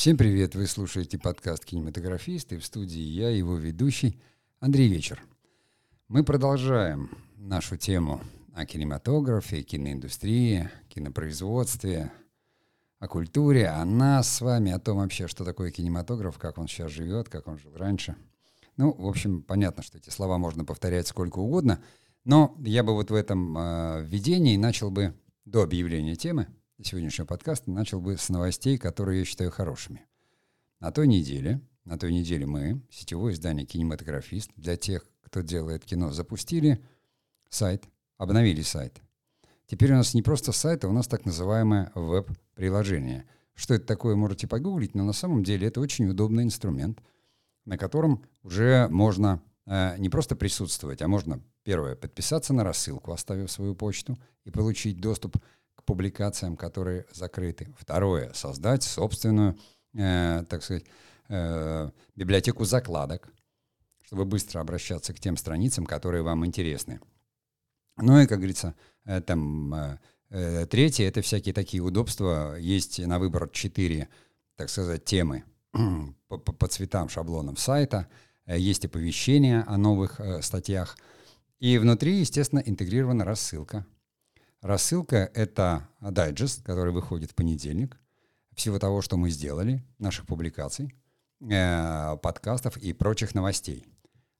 Всем привет! Вы слушаете подкаст «Кинематографист» и в студии я, его ведущий Андрей Вечер. Мы продолжаем нашу тему о кинематографе, киноиндустрии, кинопроизводстве, о культуре, о нас с вами, о том вообще, что такое кинематограф, как он сейчас живет, как он жил раньше. Ну, в общем, понятно, что эти слова можно повторять сколько угодно, но я бы вот в этом э, введении начал бы до объявления темы – сегодняшнего подкаста начал бы с новостей, которые я считаю хорошими. На той неделе, на той неделе мы, сетевое издание «Кинематографист», для тех, кто делает кино, запустили сайт, обновили сайт. Теперь у нас не просто сайт, а у нас так называемое веб-приложение. Что это такое, можете погуглить, но на самом деле это очень удобный инструмент, на котором уже можно э, не просто присутствовать, а можно, первое, подписаться на рассылку, оставив свою почту, и получить доступ публикациям, которые закрыты. Второе, создать собственную, э, так сказать, э, библиотеку закладок, чтобы быстро обращаться к тем страницам, которые вам интересны. Ну и, как говорится, э, там э, э третье, это всякие такие удобства. Есть на выбор четыре, так сказать, темы по, по, по цветам, шаблонам сайта. Э, есть оповещения о новых э, статьях. И внутри, естественно, интегрирована рассылка Рассылка — это дайджест, который выходит в понедельник, всего того, что мы сделали, наших публикаций, э, подкастов и прочих новостей.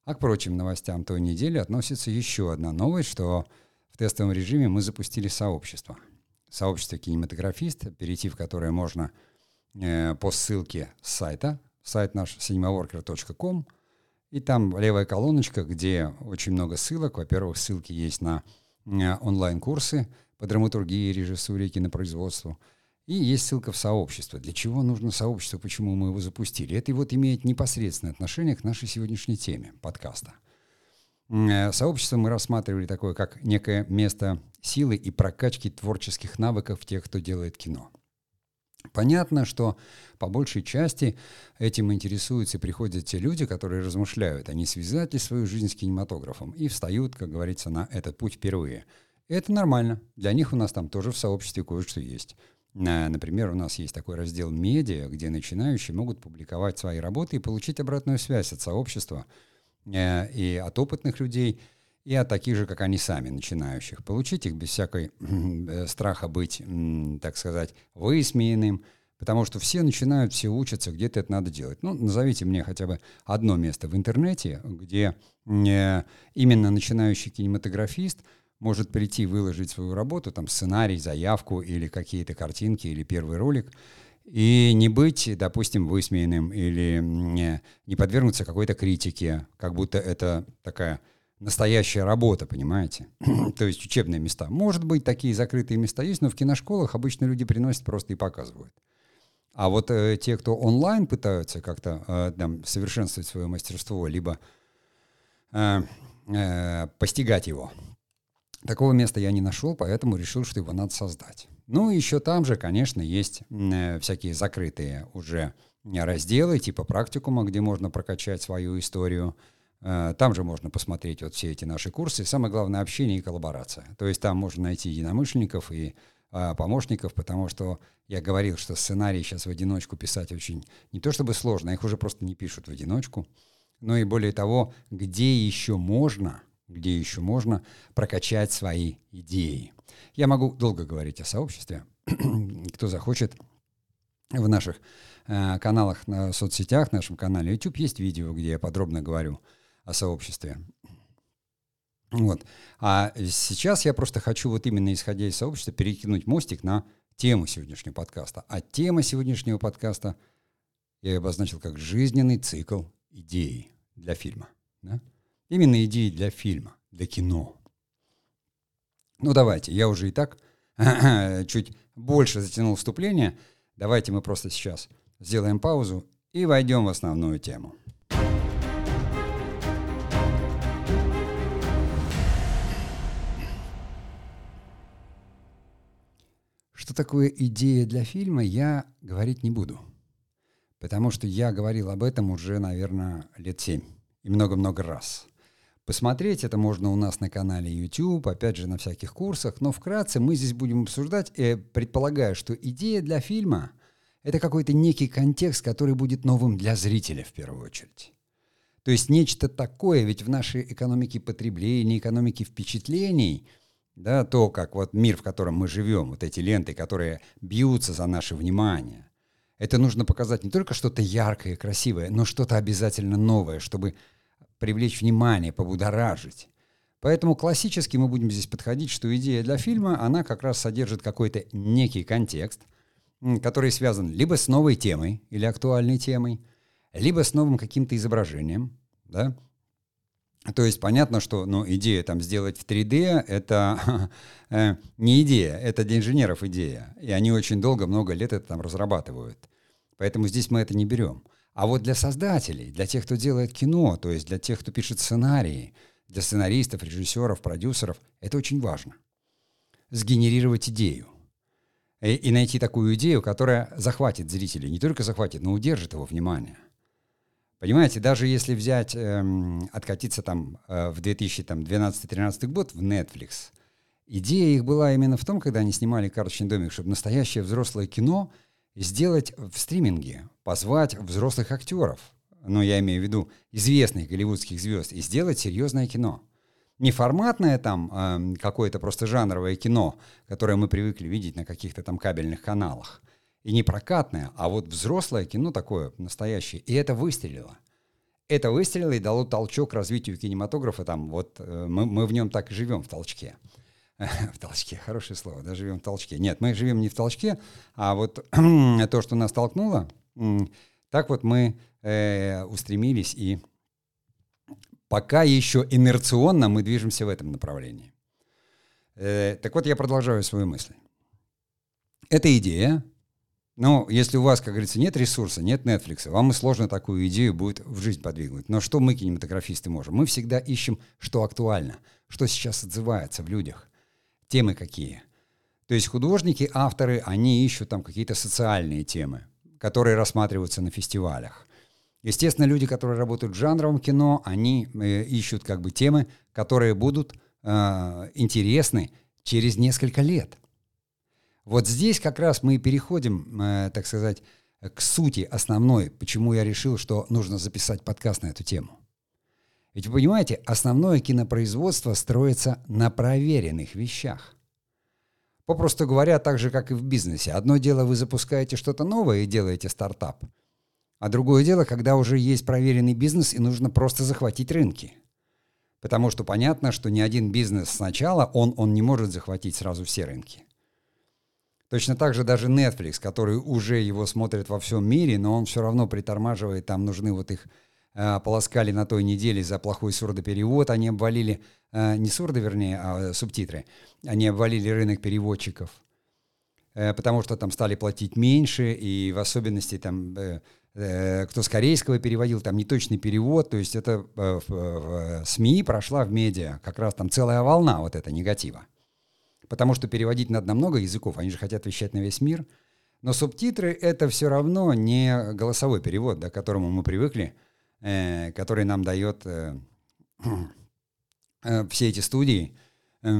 А к прочим новостям той недели относится еще одна новость, что в тестовом режиме мы запустили сообщество. Сообщество кинематографист, перейти в которое можно э, по ссылке с сайта, сайт наш cinemaworker.com, и там левая колоночка, где очень много ссылок. Во-первых, ссылки есть на онлайн-курсы по драматургии, режиссуре, кинопроизводству. И есть ссылка в сообщество. Для чего нужно сообщество, почему мы его запустили? Это вот имеет непосредственное отношение к нашей сегодняшней теме подкаста. Э, сообщество мы рассматривали такое, как некое место силы и прокачки творческих навыков тех, кто делает кино. Понятно, что по большей части этим интересуются и приходят те люди, которые размышляют, они связать свою жизнь с кинематографом и встают, как говорится, на этот путь впервые. Это нормально. Для них у нас там тоже в сообществе кое-что есть. Например, у нас есть такой раздел «Медиа», где начинающие могут публиковать свои работы и получить обратную связь от сообщества э, и от опытных людей – и от таких же, как они сами, начинающих. Получить их без всякой э, страха быть, так сказать, высмеянным, потому что все начинают, все учатся, где-то это надо делать. Ну, назовите мне хотя бы одно место в интернете, где э, именно начинающий кинематографист может прийти, выложить свою работу, там, сценарий, заявку или какие-то картинки, или первый ролик, и не быть, допустим, высмеянным или не, не подвергнуться какой-то критике, как будто это такая настоящая работа, понимаете? То есть учебные места. Может быть, такие закрытые места есть, но в киношколах обычно люди приносят просто и показывают. А вот э, те, кто онлайн пытаются как-то э, там, совершенствовать свое мастерство, либо э, э, постигать его, такого места я не нашел, поэтому решил, что его надо создать. Ну, еще там же, конечно, есть э, всякие закрытые уже разделы, типа практикума, где можно прокачать свою историю, там же можно посмотреть вот все эти наши курсы. Самое главное — общение и коллаборация. То есть там можно найти единомышленников и а, помощников, потому что я говорил, что сценарии сейчас в одиночку писать очень не то чтобы сложно, их уже просто не пишут в одиночку. Но и более того, где еще можно, где еще можно прокачать свои идеи. Я могу долго говорить о сообществе. Кто захочет, в наших э, каналах на соцсетях, в нашем канале YouTube есть видео, где я подробно говорю о сообществе. Вот. А сейчас я просто хочу вот именно исходя из сообщества перекинуть мостик на тему сегодняшнего подкаста. А тема сегодняшнего подкаста я обозначил как жизненный цикл идеи для фильма. Да? Именно идеи для фильма, для кино. Ну давайте, я уже и так чуть больше затянул вступление. Давайте мы просто сейчас сделаем паузу и войдем в основную тему. Что такое идея для фильма, я говорить не буду. Потому что я говорил об этом уже, наверное, лет семь. И много-много раз. Посмотреть это можно у нас на канале YouTube, опять же, на всяких курсах. Но вкратце мы здесь будем обсуждать, э, предполагая, что идея для фильма это какой-то некий контекст, который будет новым для зрителя в первую очередь. То есть нечто такое, ведь в нашей экономике потребления, экономике впечатлений, да, то, как вот мир, в котором мы живем, вот эти ленты, которые бьются за наше внимание, это нужно показать не только что-то яркое и красивое, но что-то обязательно новое, чтобы привлечь внимание, побудоражить. Поэтому классически мы будем здесь подходить, что идея для фильма, она как раз содержит какой-то некий контекст, который связан либо с новой темой или актуальной темой, либо с новым каким-то изображением, да, то есть понятно, что ну, идея там сделать в 3D — это э, не идея, это для инженеров идея. И они очень долго, много лет это там разрабатывают. Поэтому здесь мы это не берем. А вот для создателей, для тех, кто делает кино, то есть для тех, кто пишет сценарии, для сценаристов, режиссеров, продюсеров, это очень важно. Сгенерировать идею. И, и найти такую идею, которая захватит зрителей. Не только захватит, но удержит его внимание. Понимаете, даже если взять, эм, откатиться там э, в 2012-2013 год в Netflix, идея их была именно в том, когда они снимали «Карточный домик», чтобы настоящее взрослое кино сделать в стриминге, позвать взрослых актеров, ну, я имею в виду известных голливудских звезд, и сделать серьезное кино. Не форматное там э, какое-то просто жанровое кино, которое мы привыкли видеть на каких-то там кабельных каналах, и не прокатное, а вот взрослое кино такое настоящее. И это выстрелило. Это выстрелило и дало толчок развитию кинематографа. Там вот э, мы, мы в нем так и живем, в толчке. в толчке, хорошее слово, да, живем в толчке. Нет, мы живем не в толчке, а вот то, что нас толкнуло, так вот мы э, устремились и пока еще инерционно мы движемся в этом направлении. Э, так вот, я продолжаю свою мысль. Эта идея ну, если у вас, как говорится, нет ресурса, нет Netflix, вам и сложно такую идею будет в жизнь подвигнуть. Но что мы, кинематографисты, можем? Мы всегда ищем, что актуально, что сейчас отзывается в людях, темы какие. То есть художники, авторы, они ищут там какие-то социальные темы, которые рассматриваются на фестивалях. Естественно, люди, которые работают в жанровом кино, они э, ищут как бы темы, которые будут э, интересны через несколько лет. Вот здесь как раз мы переходим, э, так сказать, к сути основной, почему я решил, что нужно записать подкаст на эту тему. Ведь вы понимаете, основное кинопроизводство строится на проверенных вещах. Попросту говоря, так же, как и в бизнесе. Одно дело, вы запускаете что-то новое и делаете стартап. А другое дело, когда уже есть проверенный бизнес и нужно просто захватить рынки. Потому что понятно, что ни один бизнес сначала, он, он не может захватить сразу все рынки. Точно так же даже Netflix, который уже его смотрит во всем мире, но он все равно притормаживает, там нужны вот их э, полоскали на той неделе за плохой сурдоперевод, они обвалили, э, не сурдо, вернее, а э, субтитры, они обвалили рынок переводчиков, э, потому что там стали платить меньше, и в особенности там, э, э, кто с корейского переводил, там неточный перевод, то есть это э, в, в СМИ прошла в медиа. Как раз там целая волна вот эта негатива потому что переводить надо на много языков, они же хотят вещать на весь мир. Но субтитры — это все равно не голосовой перевод, да, к которому мы привыкли, э, который нам дает э, э, все эти студии. Э,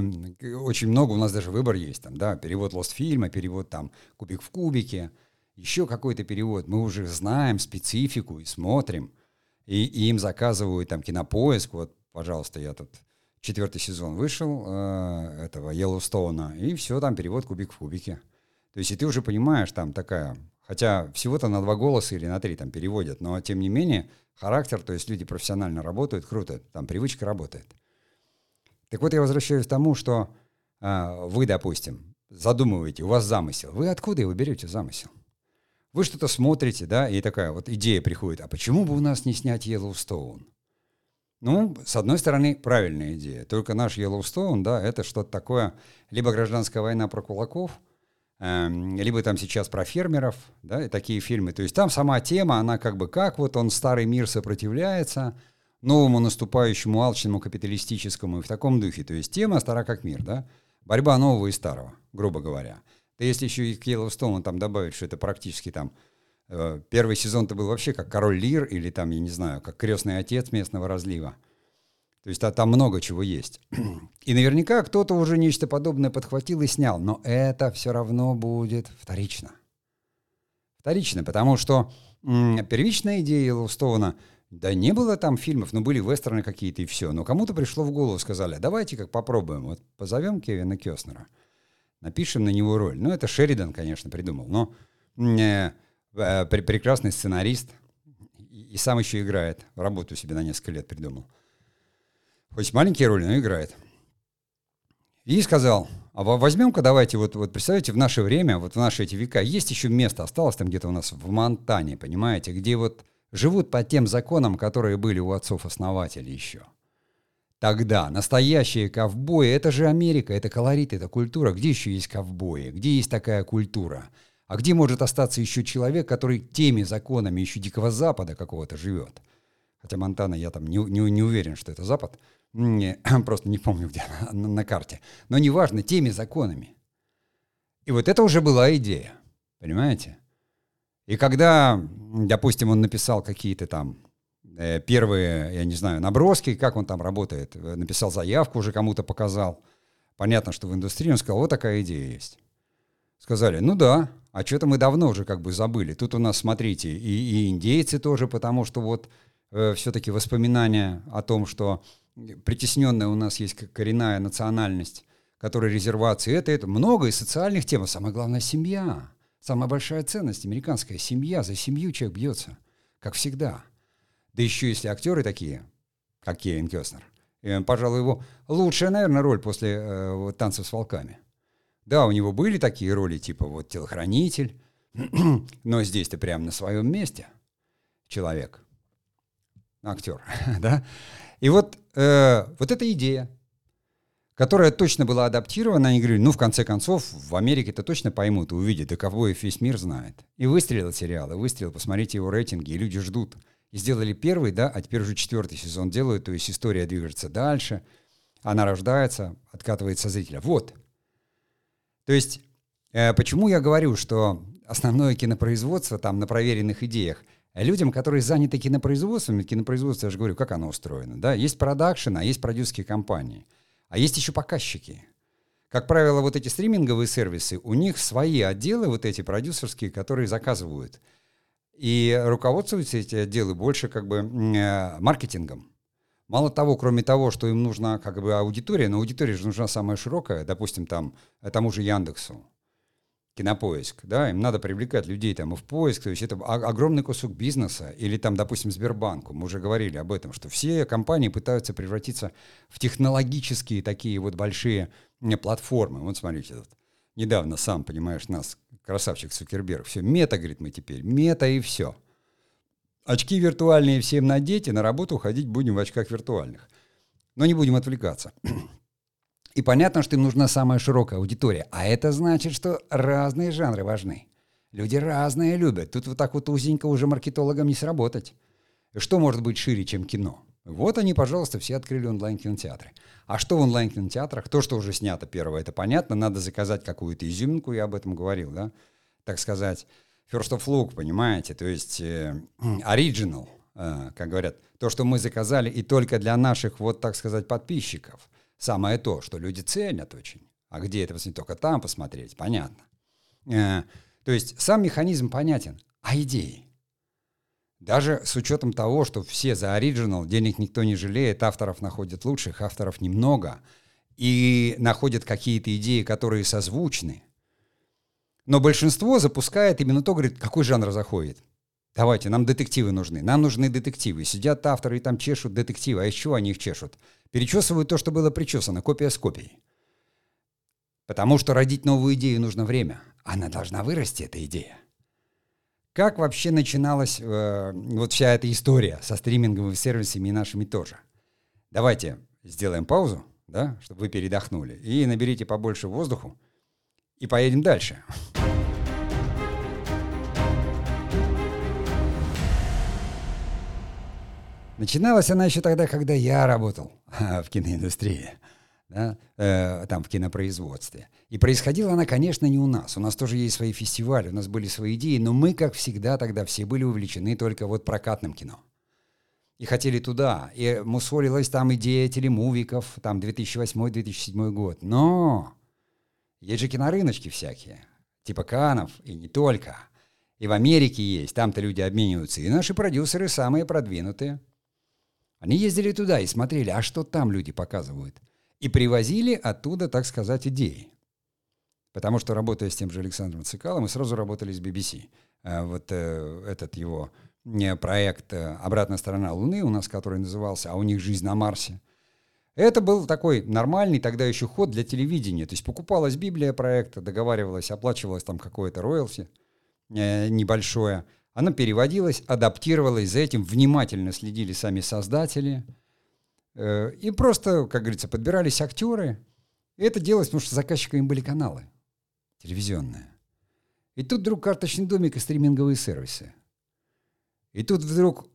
очень много, у нас даже выбор есть, там, да, перевод Лостфильма, перевод там «Кубик в кубике», еще какой-то перевод. Мы уже знаем специфику и смотрим, и, и им заказывают там кинопоиск, вот, пожалуйста, я тут четвертый сезон вышел э, этого Йеллоустоуна, и все, там перевод кубик в кубике. То есть и ты уже понимаешь, там такая, хотя всего-то на два голоса или на три там переводят, но тем не менее характер, то есть люди профессионально работают, круто, там привычка работает. Так вот я возвращаюсь к тому, что э, вы, допустим, задумываете, у вас замысел. Вы откуда его берете замысел? Вы что-то смотрите, да, и такая вот идея приходит, а почему бы у нас не снять Йеллоустоун? Ну, с одной стороны, правильная идея. Только наш Йеллоустоун, да, это что-то такое, либо гражданская война про кулаков, э, либо там сейчас про фермеров, да, и такие фильмы. То есть там сама тема, она как бы как вот он, старый мир, сопротивляется новому наступающему алчному капиталистическому и в таком духе. То есть тема стара как мир, да, борьба нового и старого, грубо говоря. Да если еще и к Йеллоустоуну там добавить, что это практически там первый сезон-то был вообще как король Лир или там, я не знаю, как крестный отец местного разлива. То есть а, там много чего есть. И наверняка кто-то уже нечто подобное подхватил и снял, но это все равно будет вторично. Вторично, потому что м- первичная идея Йеллоустоуна — да не было там фильмов, но были вестерны какие-то и все. Но кому-то пришло в голову, сказали, давайте как попробуем, вот позовем Кевина Кёснера, напишем на него роль. Ну, это Шеридан, конечно, придумал, но э, э, прекрасный сценарист и, сам еще играет. Работу себе на несколько лет придумал. Хоть маленькие роли, но играет. И сказал, а возьмем-ка давайте, вот, вот представляете, в наше время, вот в наши эти века, есть еще место, осталось там где-то у нас в Монтане, понимаете, где вот живут по тем законам, которые были у отцов-основателей еще. Тогда настоящие ковбои — это же Америка, это колорит, это культура. Где еще есть ковбои? Где есть такая культура? А где может остаться еще человек, который теми законами еще Дикого Запада какого-то живет? Хотя Монтана, я там не, не, не уверен, что это Запад. Не, просто не помню, где на, на карте. Но неважно, теми законами. И вот это уже была идея. Понимаете? И когда, допустим, он написал какие-то там э, первые, я не знаю, наброски, как он там работает, э, написал заявку, уже кому-то показал. Понятно, что в индустрии он сказал, вот такая идея есть. Сказали, ну да, а что-то мы давно уже как бы забыли. Тут у нас, смотрите, и, и индейцы тоже, потому что вот э, все-таки воспоминания о том, что притесненная у нас есть коренная национальность, которая резервации, это, это много и социальных тем, а самое главное семья. Самая большая ценность — американская семья. За семью человек бьется, как всегда. Да еще если актеры такие, как Кевин Кёстнер. И, пожалуй, его лучшая, наверное, роль после э, «Танцев с волками». Да, у него были такие роли, типа вот телохранитель, но здесь-то прямо на своем месте человек, актер, да. И вот, э, вот эта идея, которая точно была адаптирована, они говорили, ну, в конце концов, в Америке это точно поймут и увидят, да ковбоев весь мир знает. И выстрелил сериал, и выстрелил, посмотрите его рейтинги, и люди ждут. И сделали первый, да, а теперь уже четвертый сезон делают, то есть история движется дальше, она рождается, откатывается зрителя. Вот. То есть, э, почему я говорю, что основное кинопроизводство там на проверенных идеях, людям, которые заняты кинопроизводством, кинопроизводство, я же говорю, как оно устроено, да, есть продакшн, а есть продюсерские компании – а есть еще показчики. Как правило, вот эти стриминговые сервисы, у них свои отделы, вот эти продюсерские, которые заказывают. И руководствуются эти отделы больше как бы э, маркетингом. Мало того, кроме того, что им нужна как бы аудитория, но аудитория же нужна самая широкая, допустим, там, тому же Яндексу, Кинопоиск, да, им надо привлекать людей там и в поиск, то есть это огромный кусок бизнеса, или там, допустим, Сбербанку, мы уже говорили об этом, что все компании пытаются превратиться в технологические такие вот большие платформы. Вот смотрите, вот, недавно сам, понимаешь, нас, красавчик Цукерберг, все, мета, говорит, мы теперь, мета и все. Очки виртуальные всем надеть, и на работу ходить будем в очках виртуальных. Но не будем отвлекаться. И понятно, что им нужна самая широкая аудитория. А это значит, что разные жанры важны. Люди разные любят. Тут вот так вот узенько уже маркетологам не сработать. Что может быть шире, чем кино? Вот они, пожалуйста, все открыли онлайн-кинотеатры. А что в онлайн-кинотеатрах? То, что уже снято первое, это понятно. Надо заказать какую-то изюминку, я об этом говорил, да? Так сказать, first of look, понимаете? То есть э, original, э, как говорят. То, что мы заказали и только для наших, вот так сказать, подписчиков – самое то, что люди ценят очень. А где это посмотреть? Только там посмотреть, понятно. Э, то есть сам механизм понятен, а идеи? Даже с учетом того, что все за оригинал, денег никто не жалеет, авторов находят лучших, авторов немного, и находят какие-то идеи, которые созвучны. Но большинство запускает именно то, говорит, какой жанр заходит. Давайте, нам детективы нужны. Нам нужны детективы. Сидят авторы и там чешут детективы. А из чего они их чешут? Перечесывают то, что было причесано, копия с копией. Потому что родить новую идею нужно время. Она должна вырасти, эта идея. Как вообще начиналась э, вот вся эта история со стриминговыми сервисами и нашими тоже? Давайте сделаем паузу, да, чтобы вы передохнули, и наберите побольше воздуху, и поедем дальше. Начиналась она еще тогда, когда я работал в киноиндустрии, да, э, там в кинопроизводстве. И происходила она, конечно, не у нас. У нас тоже есть свои фестивали, у нас были свои идеи, но мы, как всегда, тогда все были увлечены только вот прокатным кино. И хотели туда. И мусолилась там идея телемувиков, там 2008-2007 год. Но есть же кинорыночки всякие, типа Канов и не только. И в Америке есть, там-то люди обмениваются. И наши продюсеры самые продвинутые. Они ездили туда и смотрели, а что там люди показывают. И привозили оттуда, так сказать, идеи. Потому что, работая с тем же Александром Цикалом, мы сразу работали с BBC. Э, вот э, этот его э, проект «Обратная сторона Луны» у нас, который назывался «А у них жизнь на Марсе». Это был такой нормальный тогда еще ход для телевидения. То есть покупалась Библия проекта, договаривалась, оплачивалось там какое-то роялти небольшое. Она переводилась, адаптировалась, за этим внимательно следили сами создатели. И просто, как говорится, подбирались актеры. И это делалось, потому что заказчиками были каналы телевизионная. И тут вдруг карточный домик и стриминговые сервисы. И тут вдруг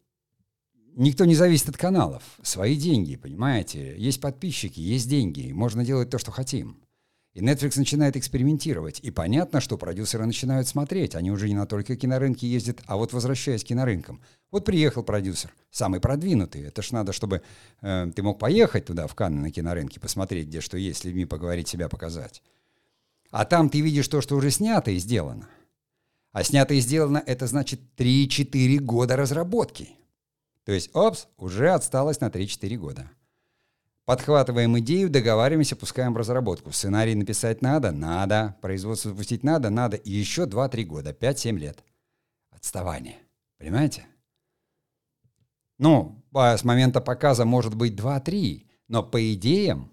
никто не зависит от каналов. Свои деньги, понимаете? Есть подписчики, есть деньги. Можно делать то, что хотим. И Netflix начинает экспериментировать. И понятно, что продюсеры начинают смотреть. Они уже не на только кинорынки ездят, а вот возвращаясь к кинорынкам. Вот приехал продюсер, самый продвинутый. Это ж надо, чтобы э, ты мог поехать туда, в Канны, на кинорынке, посмотреть, где что есть, с людьми поговорить, себя показать. А там ты видишь то, что уже снято и сделано. А снято и сделано — это значит 3-4 года разработки. То есть, опс, уже отсталось на 3-4 года. Подхватываем идею, договариваемся, пускаем в разработку. Сценарий написать надо? Надо. Производство запустить надо? Надо. И еще 2-3 года, 5-7 лет. Отставание. Понимаете? Ну, с момента показа может быть 2-3, но по идеям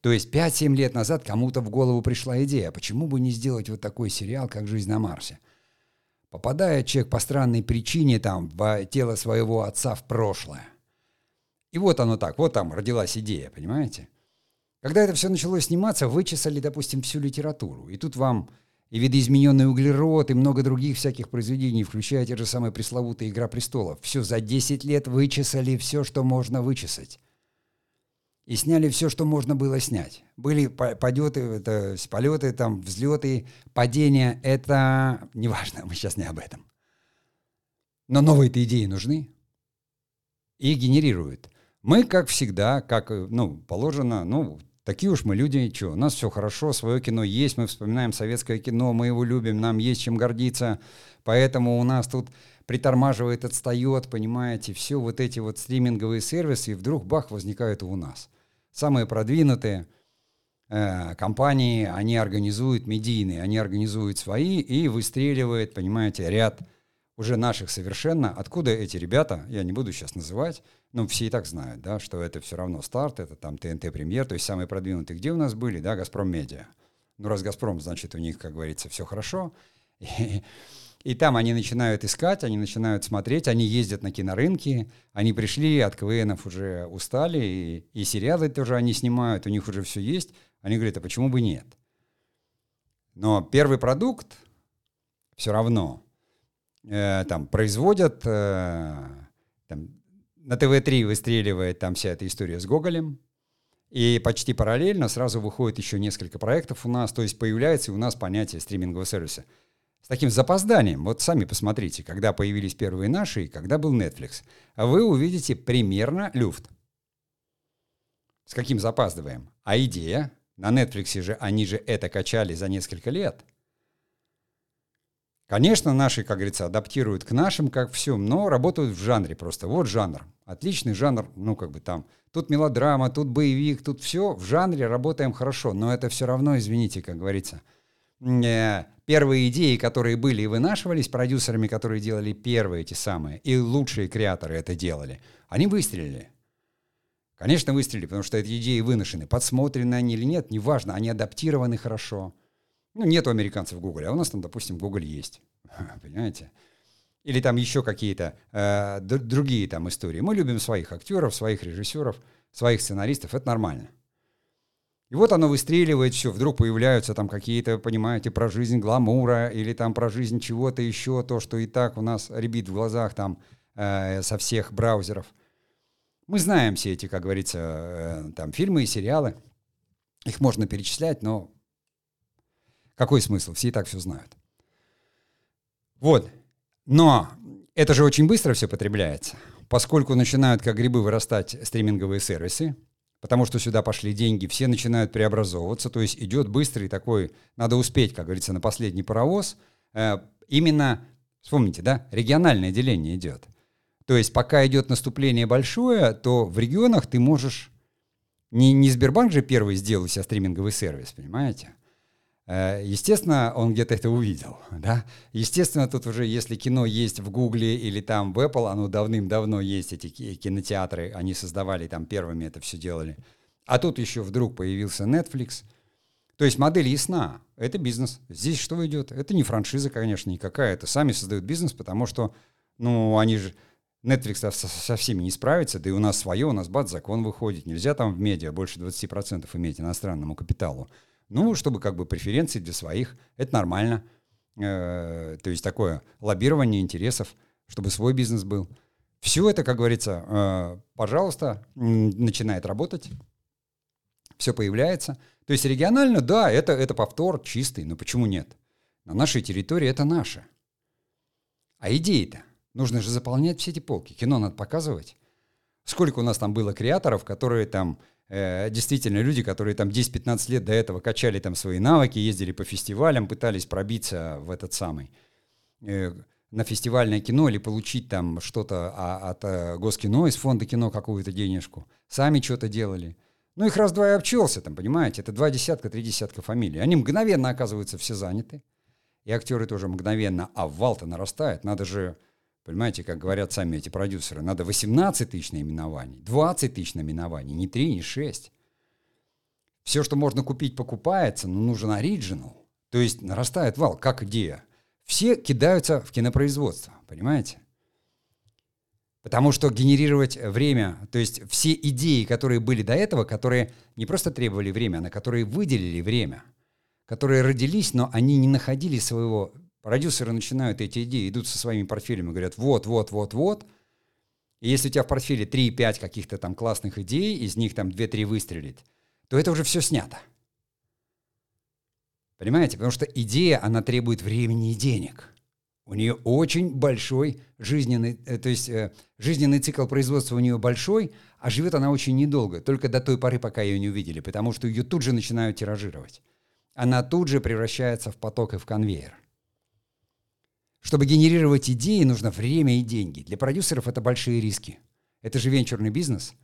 то есть 5-7 лет назад кому-то в голову пришла идея, почему бы не сделать вот такой сериал, как «Жизнь на Марсе». Попадает человек по странной причине там в тело своего отца в прошлое. И вот оно так, вот там родилась идея, понимаете? Когда это все начало сниматься, вычесали, допустим, всю литературу. И тут вам и видоизмененный углерод, и много других всяких произведений, включая те же самые пресловутые «Игра престолов». Все за 10 лет вычесали все, что можно вычесать и сняли все, что можно было снять. Были полеты, это, полеты, там, взлеты, падения. Это неважно, мы сейчас не об этом. Но новые-то идеи нужны. И генерируют. Мы, как всегда, как ну, положено, ну, такие уж мы люди, что, у нас все хорошо, свое кино есть, мы вспоминаем советское кино, мы его любим, нам есть чем гордиться, поэтому у нас тут притормаживает, отстает, понимаете, все вот эти вот стриминговые сервисы, и вдруг бах, возникают у нас самые продвинутые э, компании, они организуют медийные, они организуют свои и выстреливает, понимаете, ряд уже наших совершенно. Откуда эти ребята, я не буду сейчас называть, но все и так знают, да, что это все равно старт, это там ТНТ Премьер, то есть самые продвинутые. Где у нас были, да, Газпром Медиа. Ну, раз Газпром, значит, у них, как говорится, все хорошо. и там они начинают искать, они начинают смотреть, они ездят на кинорынки, они пришли от КВНов уже устали, и, и сериалы тоже они снимают, у них уже все есть. Они говорят, а почему бы нет? Но первый продукт все равно э, там производят, э, там, на ТВ-3 выстреливает там вся эта история с Гоголем, и почти параллельно сразу выходит еще несколько проектов у нас, то есть появляется у нас понятие стримингового сервиса – с таким запозданием. Вот сами посмотрите, когда появились первые наши и когда был Netflix. А вы увидите примерно люфт. С каким запаздываем? А идея? На Netflix же они же это качали за несколько лет. Конечно, наши, как говорится, адаптируют к нашим, как все, но работают в жанре просто. Вот жанр. Отличный жанр, ну, как бы там. Тут мелодрама, тут боевик, тут все. В жанре работаем хорошо, но это все равно, извините, как говорится, не первые идеи, которые были и вынашивались продюсерами, которые делали первые эти самые, и лучшие креаторы это делали, они выстрелили. Конечно, выстрелили, потому что эти идеи выношены. Подсмотрены они или нет, неважно, они адаптированы хорошо. Ну, нет у американцев Google, а у нас там, допустим, Google есть. Понимаете? Или там еще какие-то э, другие там истории. Мы любим своих актеров, своих режиссеров, своих сценаристов, это нормально. И вот оно выстреливает, все, вдруг появляются там какие-то, понимаете, про жизнь гламура или там про жизнь чего-то еще, то, что и так у нас ребит в глазах там э, со всех браузеров. Мы знаем все эти, как говорится, э, там фильмы и сериалы. Их можно перечислять, но какой смысл? Все и так все знают. Вот. Но это же очень быстро все потребляется, поскольку начинают как грибы вырастать стриминговые сервисы, потому что сюда пошли деньги, все начинают преобразовываться, то есть идет быстрый такой, надо успеть, как говорится, на последний паровоз, э, именно, вспомните, да, региональное деление идет. То есть пока идет наступление большое, то в регионах ты можешь... Не, не Сбербанк же первый сделал себя стриминговый сервис, понимаете? Э, естественно, он где-то это увидел, да. Естественно, тут уже, если кино есть в Гугле или там в Apple, оно давным-давно есть, эти кинотеатры, они создавали там первыми это все делали. А тут еще вдруг появился Netflix. То есть модель ясна, это бизнес. Здесь что идет? Это не франшиза, конечно, никакая, это сами создают бизнес, потому что, ну, они же... Netflix со, со всеми не справится, да и у нас свое, у нас бац, закон выходит. Нельзя там в медиа больше 20% иметь иностранному капиталу. Ну, чтобы как бы преференции для своих, это нормально. Э, то есть такое лоббирование интересов, чтобы свой бизнес был. Все это, как говорится, э, пожалуйста, начинает работать, все появляется. То есть регионально, да, это, это повтор чистый, но почему нет? На нашей территории это наше. А идеи-то? Нужно же заполнять все эти полки. Кино надо показывать. Сколько у нас там было креаторов, которые там э, действительно люди, которые там 10-15 лет до этого качали там свои навыки, ездили по фестивалям, пытались пробиться в этот самый э, на фестивальное кино или получить там что-то от э, Госкино из фонда кино какую-то денежку. Сами что-то делали. Ну, их раз-два и обчелся там, понимаете? Это два десятка, три десятка фамилий. Они мгновенно оказываются все заняты. И актеры тоже мгновенно, а вал-то нарастает. Надо же Понимаете, как говорят сами эти продюсеры, надо 18 тысяч наименований, 20 тысяч наименований, не 3, не 6. Все, что можно купить, покупается, но нужен оригинал. То есть нарастает вал, как идея. Все кидаются в кинопроизводство, понимаете? Потому что генерировать время, то есть все идеи, которые были до этого, которые не просто требовали время, а на которые выделили время, которые родились, но они не находили своего Продюсеры начинают эти идеи, идут со своими портфелями, говорят, вот, вот, вот, вот. И если у тебя в портфеле 3-5 каких-то там классных идей, из них там 2-3 выстрелит, то это уже все снято. Понимаете? Потому что идея, она требует времени и денег. У нее очень большой жизненный, э, то есть э, жизненный цикл производства у нее большой, а живет она очень недолго, только до той поры, пока ее не увидели, потому что ее тут же начинают тиражировать. Она тут же превращается в поток и в конвейер. Чтобы генерировать идеи, нужно время и деньги. Для продюсеров это большие риски. Это же венчурный бизнес.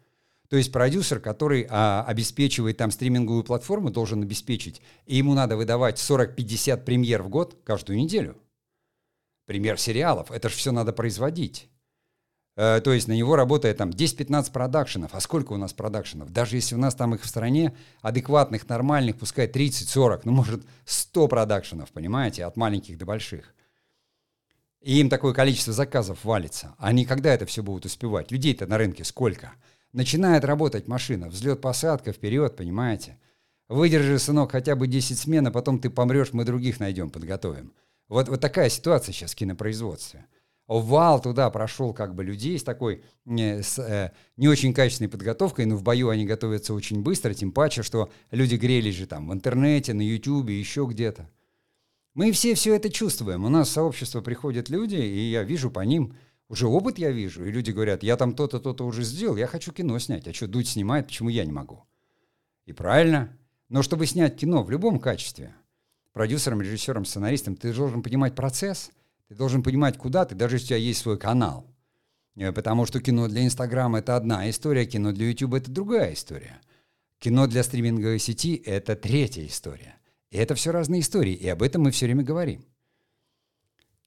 То есть продюсер, который а, обеспечивает там стриминговую платформу, должен обеспечить, и ему надо выдавать 40-50 премьер в год каждую неделю. Пример сериалов. Это же все надо производить. Э, то есть на него работает там 10-15 продакшенов. А сколько у нас продакшенов? Даже если у нас там их в стране адекватных, нормальных, пускай 30-40, ну может 100 продакшенов, понимаете, от маленьких до больших и им такое количество заказов валится. Они когда это все будут успевать? Людей-то на рынке сколько? Начинает работать машина, взлет-посадка, вперед, понимаете? Выдержи, сынок, хотя бы 10 смен, а потом ты помрешь, мы других найдем, подготовим. Вот, вот такая ситуация сейчас в кинопроизводстве. Вал туда прошел как бы людей с такой не, с, э, не очень качественной подготовкой, но в бою они готовятся очень быстро, тем паче, что люди грелись же там в интернете, на ютубе, еще где-то. Мы все все это чувствуем. У нас в сообщество приходят люди, и я вижу по ним, уже опыт я вижу, и люди говорят, я там то-то, то-то уже сделал, я хочу кино снять. А что, Дудь снимает, почему я не могу? И правильно. Но чтобы снять кино в любом качестве, продюсером, режиссером, сценаристом, ты должен понимать процесс, ты должен понимать, куда ты, даже если у тебя есть свой канал. Э, потому что кино для Инстаграма — это одна история, кино для Ютуба — это другая история. Кино для стриминговой сети — это третья история. Это все разные истории, и об этом мы все время говорим.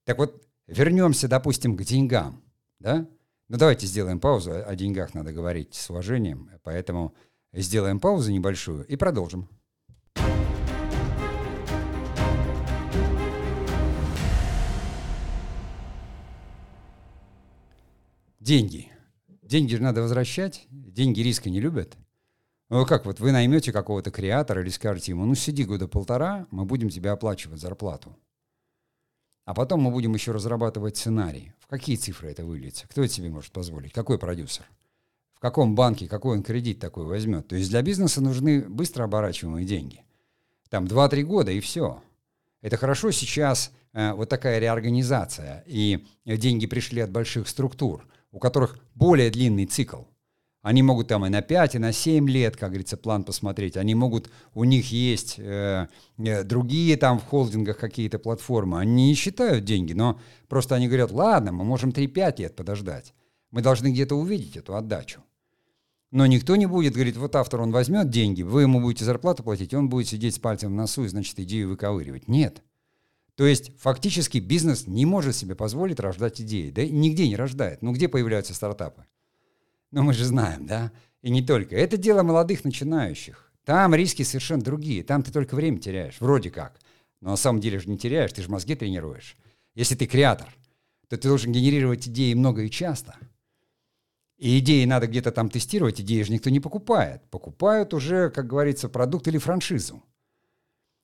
Так вот, вернемся, допустим, к деньгам. Да? Ну давайте сделаем паузу, о деньгах надо говорить с уважением, поэтому сделаем паузу небольшую и продолжим. Деньги. Деньги же надо возвращать, деньги риска не любят. Ну как вот вы наймете какого-то креатора или скажете ему, ну сиди года полтора, мы будем тебе оплачивать зарплату. А потом мы будем еще разрабатывать сценарий. В какие цифры это выльется? Кто это себе может позволить? Какой продюсер? В каком банке, какой он кредит такой возьмет? То есть для бизнеса нужны быстро оборачиваемые деньги. Там 2-3 года и все. Это хорошо сейчас э, вот такая реорганизация, и деньги пришли от больших структур, у которых более длинный цикл – Они могут там и на 5, и на 7 лет, как говорится, план посмотреть. Они могут, у них есть э, э, другие там в холдингах какие-то платформы. Они не считают деньги, но просто они говорят, ладно, мы можем 3-5 лет подождать. Мы должны где-то увидеть эту отдачу. Но никто не будет говорить, вот автор, он возьмет деньги, вы ему будете зарплату платить, он будет сидеть с пальцем в носу и, значит, идею выковыривать. Нет. То есть фактически бизнес не может себе позволить рождать идеи. Да нигде не рождает. Ну где появляются стартапы? Ну мы же знаем, да? И не только. Это дело молодых начинающих. Там риски совершенно другие. Там ты только время теряешь, вроде как. Но на самом деле же не теряешь, ты же мозги тренируешь. Если ты креатор, то ты должен генерировать идеи много и часто – и идеи надо где-то там тестировать, идеи же никто не покупает. Покупают уже, как говорится, продукт или франшизу.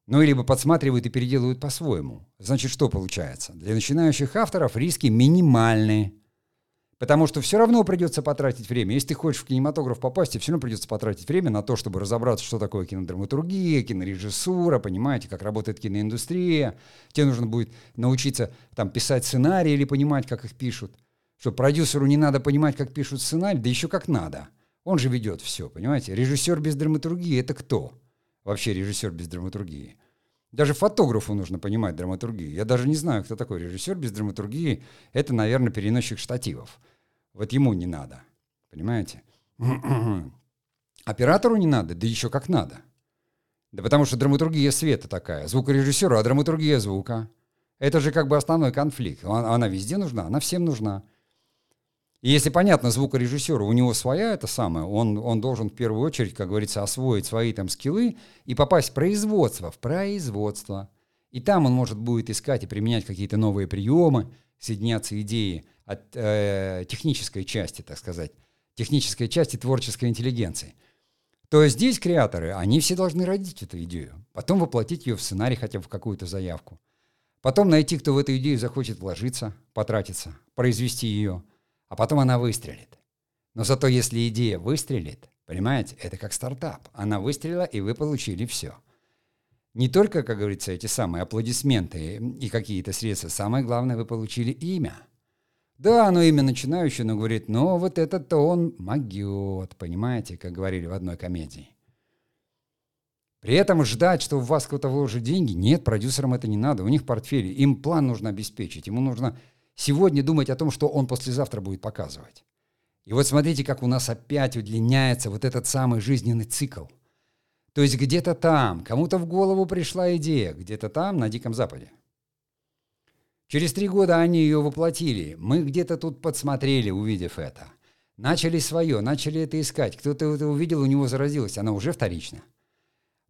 Ну, и либо подсматривают и переделывают по-своему. Значит, что получается? Для начинающих авторов риски минимальные. Потому что все равно придется потратить время. Если ты хочешь в кинематограф попасть, тебе все равно придется потратить время на то, чтобы разобраться, что такое кинодраматургия, кинорежиссура, понимаете, как работает киноиндустрия. Тебе нужно будет научиться там писать сценарии или понимать, как их пишут что продюсеру не надо понимать, как пишут сценарий, да еще как надо. Он же ведет все, понимаете? Режиссер без драматургии — это кто? Вообще режиссер без драматургии. Даже фотографу нужно понимать драматургию. Я даже не знаю, кто такой режиссер без драматургии. Это, наверное, переносчик штативов. Вот ему не надо. Понимаете? Оператору не надо, да еще как надо. Да потому что драматургия света такая. Звукорежиссеру, а драматургия звука. Это же как бы основной конфликт. Она везде нужна, она всем нужна. И если понятно звукорежиссеру, у него своя это самое, он, он должен в первую очередь, как говорится, освоить свои там скиллы и попасть в производство, в производство. И там он может будет искать и применять какие-то новые приемы, соединяться идеи от э, технической части, так сказать, технической части творческой интеллигенции. То здесь креаторы, они все должны родить эту идею, потом воплотить ее в сценарий хотя бы в какую-то заявку. Потом найти, кто в эту идею захочет вложиться, потратиться, произвести ее – а потом она выстрелит. Но зато если идея выстрелит, понимаете, это как стартап. Она выстрелила, и вы получили все. Не только, как говорится, эти самые аплодисменты и какие-то средства. Самое главное, вы получили имя. Да, оно имя начинающее, но говорит, но вот этот-то он могет, понимаете, как говорили в одной комедии. При этом ждать, что в вас кто-то вложит деньги, нет, продюсерам это не надо. У них портфели, им план нужно обеспечить, ему нужно сегодня думать о том, что он послезавтра будет показывать. И вот смотрите, как у нас опять удлиняется вот этот самый жизненный цикл. То есть где-то там, кому-то в голову пришла идея, где-то там, на Диком Западе. Через три года они ее воплотили. Мы где-то тут подсмотрели, увидев это. Начали свое, начали это искать. Кто-то это увидел, у него заразилось. Она уже вторична.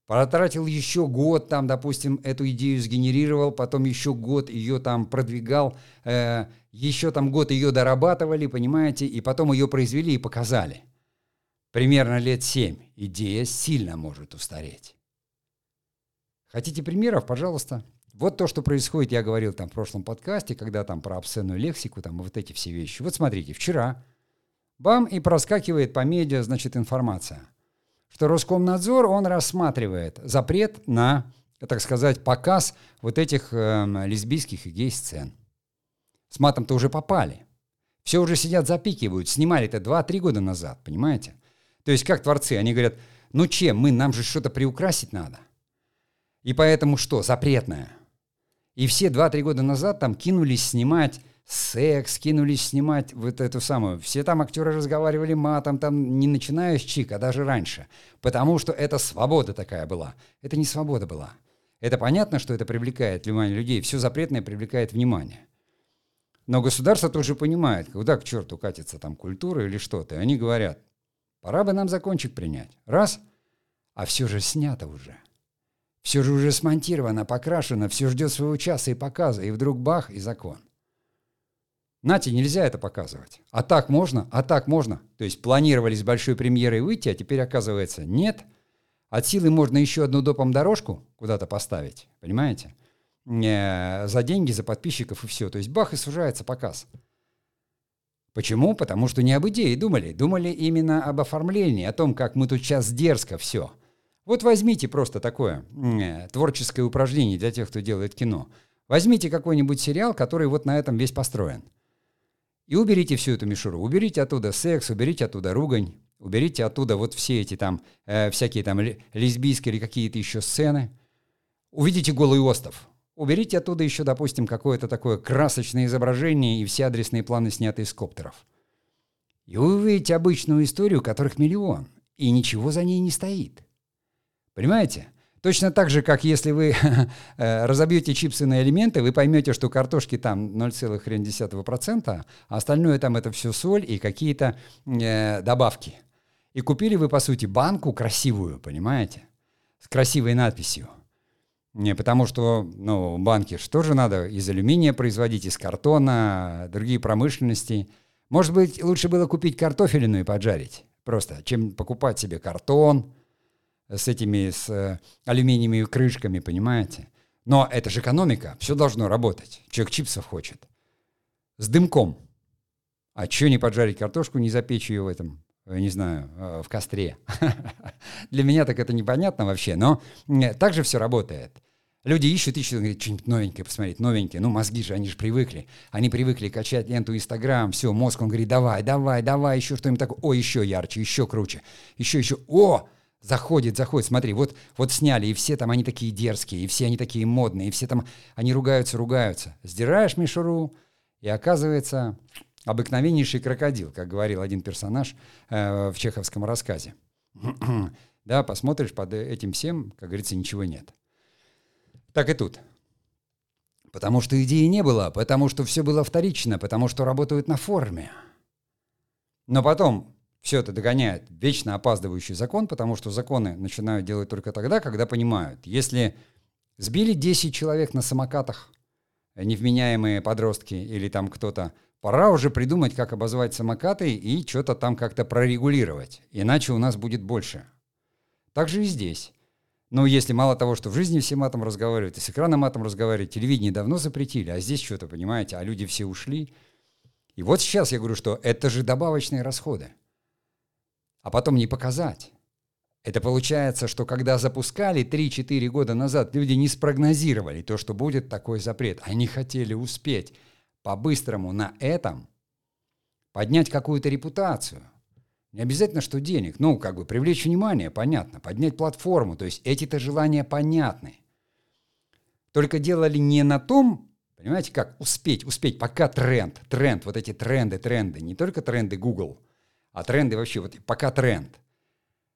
Потратил еще год, там, допустим, эту идею сгенерировал, потом еще год ее там продвигал, э, еще там год ее дорабатывали, понимаете, и потом ее произвели и показали. Примерно лет семь. Идея сильно может устареть. Хотите примеров? Пожалуйста. Вот то, что происходит, я говорил там в прошлом подкасте, когда там про обсценную лексику, там вот эти все вещи. Вот смотрите, вчера, бам, и проскакивает по медиа, значит, информация что Роскомнадзор, он рассматривает запрет на, так сказать, показ вот этих э, лесбийских и гей-сцен. С матом-то уже попали. Все уже сидят, запикивают. Снимали это 2-3 года назад, понимаете? То есть как творцы, они говорят, ну чем, мы, нам же что-то приукрасить надо. И поэтому что, запретное. И все 2-3 года назад там кинулись снимать секс, кинулись снимать вот эту самую. Все там актеры разговаривали матом, там не начиная с чика, даже раньше. Потому что это свобода такая была. Это не свобода была. Это понятно, что это привлекает внимание людей. Все запретное привлекает внимание. Но государство тоже понимает, куда к черту катится там культура или что-то. И они говорят, пора бы нам закончик принять. Раз, а все же снято уже. Все же уже смонтировано, покрашено, все ждет своего часа и показа. И вдруг бах, и закон. Нате нельзя это показывать. А так можно, а так можно. То есть планировали с большой премьерой выйти, а теперь оказывается нет. От силы можно еще одну допом дорожку куда-то поставить, понимаете? Не, за деньги, за подписчиков и все. То есть бах и сужается показ. Почему? Потому что не об идее думали. Думали именно об оформлении, о том, как мы тут сейчас дерзко все. Вот возьмите просто такое э, творческое упражнение для тех, кто делает кино. Возьмите какой-нибудь сериал, который вот на этом весь построен. И уберите всю эту мишуру. Уберите оттуда секс, уберите оттуда ругань, уберите оттуда вот все эти там э, всякие там лесбийские или какие-то еще сцены, увидите голый остров, уберите оттуда еще, допустим, какое-то такое красочное изображение и все адресные планы сняты из коптеров. И вы увидите обычную историю, которых миллион, и ничего за ней не стоит. Понимаете? Точно так же, как если вы э, разобьете чипсы на элементы, вы поймете, что картошки там 0,1%, а остальное там это все соль и какие-то э, добавки. И купили вы, по сути, банку красивую, понимаете? С красивой надписью. Не, потому что, ну, банки что же надо из алюминия производить, из картона, другие промышленности. Может быть, лучше было купить картофелину и поджарить просто, чем покупать себе картон, с этими с э, алюминиевыми крышками, понимаете? Но это же экономика, все должно работать. Человек чипсов хочет. С дымком. А что не поджарить картошку, не запечь ее в этом, я не знаю, э, в костре? Для меня так это непонятно вообще, но так же все работает. Люди ищут, ищут, говорят, что-нибудь новенькое посмотреть, новенькое. Ну, мозги же, они же привыкли. Они привыкли качать ленту Инстаграм, все, мозг, он говорит, давай, давай, давай, еще что-нибудь такое. О, еще ярче, еще круче, еще, еще. О, Заходит, заходит, смотри, вот, вот сняли, и все там, они такие дерзкие, и все они такие модные, и все там, они ругаются, ругаются. Сдираешь мишуру, и оказывается обыкновеннейший крокодил, как говорил один персонаж э, в чеховском рассказе. да, посмотришь под этим всем, как говорится, ничего нет. Так и тут. Потому что идеи не было, потому что все было вторично, потому что работают на форме. Но потом все это догоняет вечно опаздывающий закон, потому что законы начинают делать только тогда, когда понимают, если сбили 10 человек на самокатах, невменяемые подростки или там кто-то, пора уже придумать, как обозвать самокаты и что-то там как-то прорегулировать, иначе у нас будет больше. Так же и здесь. Но если мало того, что в жизни все матом разговаривают, и с экраном матом разговаривают, телевидение давно запретили, а здесь что-то, понимаете, а люди все ушли. И вот сейчас я говорю, что это же добавочные расходы а потом не показать. Это получается, что когда запускали 3-4 года назад, люди не спрогнозировали то, что будет такой запрет. Они хотели успеть по-быстрому на этом поднять какую-то репутацию. Не обязательно, что денег. Ну, как бы привлечь внимание, понятно. Поднять платформу. То есть эти-то желания понятны. Только делали не на том, понимаете, как успеть, успеть, пока тренд, тренд, вот эти тренды, тренды, не только тренды Google – а тренды вообще, вот пока тренд.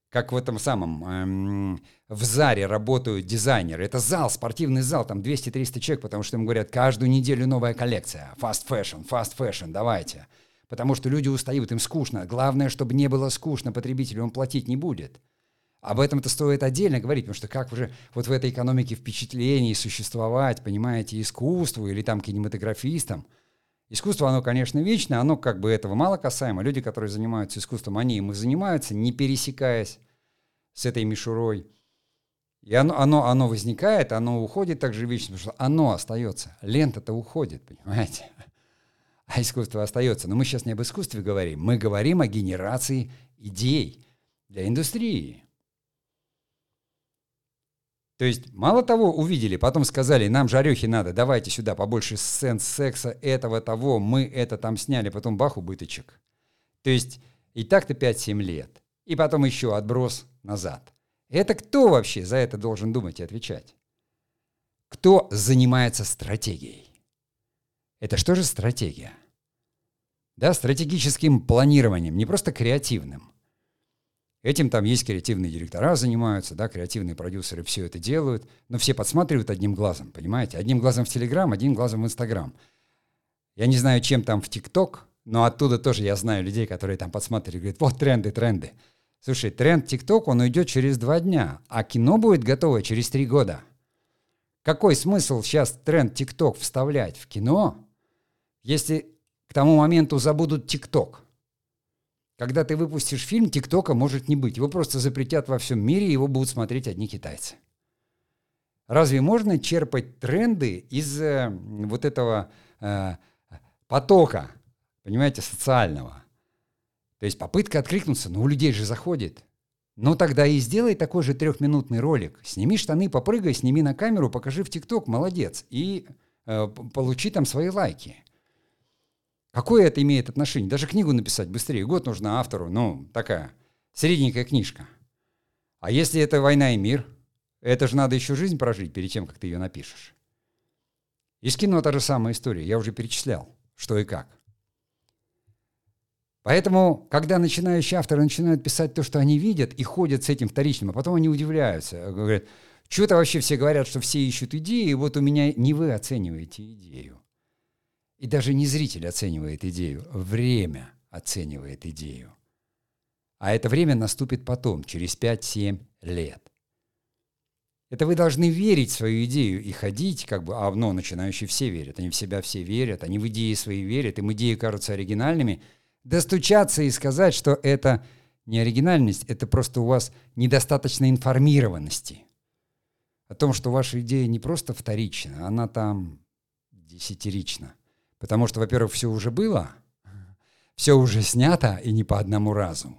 Как в этом самом, эм, в Заре работают дизайнеры. Это зал, спортивный зал, там 200-300 человек, потому что им говорят, каждую неделю новая коллекция. Fast fashion, fast fashion, давайте. Потому что люди устают, им скучно. Главное, чтобы не было скучно потребителю, он платить не будет. Об этом-то стоит отдельно говорить, потому что как уже вот в этой экономике впечатлений существовать, понимаете, искусству или там кинематографистам – Искусство, оно, конечно, вечное, оно как бы этого мало касаемо. Люди, которые занимаются искусством, они им и занимаются, не пересекаясь с этой мишурой. И оно, оно, оно возникает, оно уходит так же вечно, потому что оно остается. Лента-то уходит, понимаете? А искусство остается. Но мы сейчас не об искусстве говорим, мы говорим о генерации идей для индустрии. То есть мало того увидели, потом сказали, нам жарехи надо, давайте сюда побольше сцен секса, этого, того, мы это там сняли, потом бах, убыточек. То есть и так-то 5-7 лет. И потом еще отброс назад. Это кто вообще за это должен думать и отвечать? Кто занимается стратегией? Это что же стратегия? Да, стратегическим планированием, не просто креативным – Этим там есть креативные директора занимаются, да, креативные продюсеры все это делают, но все подсматривают одним глазом, понимаете? Одним глазом в Телеграм, одним глазом в Инстаграм. Я не знаю, чем там в ТикТок, но оттуда тоже я знаю людей, которые там подсматривают, говорят, вот тренды, тренды. Слушай, тренд ТикТок, он уйдет через два дня, а кино будет готово через три года. Какой смысл сейчас тренд ТикТок вставлять в кино, если к тому моменту забудут ТикТок? Когда ты выпустишь фильм, ТикТока может не быть. Его просто запретят во всем мире, его будут смотреть одни китайцы. Разве можно черпать тренды из э, вот этого э, потока, понимаете, социального? То есть попытка откликнуться, но у людей же заходит. Ну тогда и сделай такой же трехминутный ролик. Сними штаны, попрыгай, сними на камеру, покажи в ТикТок, молодец. И э, получи там свои лайки. Какое это имеет отношение? Даже книгу написать быстрее. Год нужно автору. Ну, такая Средненькая книжка. А если это «Война и мир», это же надо еще жизнь прожить перед тем, как ты ее напишешь. И с кино та же самая история. Я уже перечислял, что и как. Поэтому, когда начинающие авторы начинают писать то, что они видят, и ходят с этим вторичным, а потом они удивляются, говорят, что-то вообще все говорят, что все ищут идеи, и вот у меня не вы оцениваете идею. И даже не зритель оценивает идею, время оценивает идею. А это время наступит потом, через 5-7 лет. Это вы должны верить в свою идею и ходить, как бы, а ну, начинающие все верят, они в себя все верят, они в идеи свои верят, им идеи кажутся оригинальными. Достучаться и сказать, что это не оригинальность, это просто у вас недостаточно информированности о том, что ваша идея не просто вторична, она там десятирична. Потому что, во-первых, все уже было, все уже снято и не по одному разу.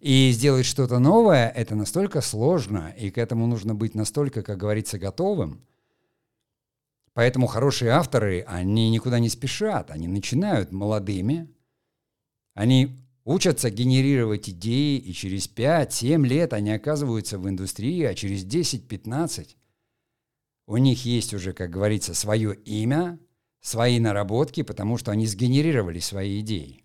И сделать что-то новое — это настолько сложно, и к этому нужно быть настолько, как говорится, готовым. Поэтому хорошие авторы, они никуда не спешат, они начинают молодыми, они учатся генерировать идеи, и через 5-7 лет они оказываются в индустрии, а через 10-15 у них есть уже, как говорится, свое имя, свои наработки, потому что они сгенерировали свои идеи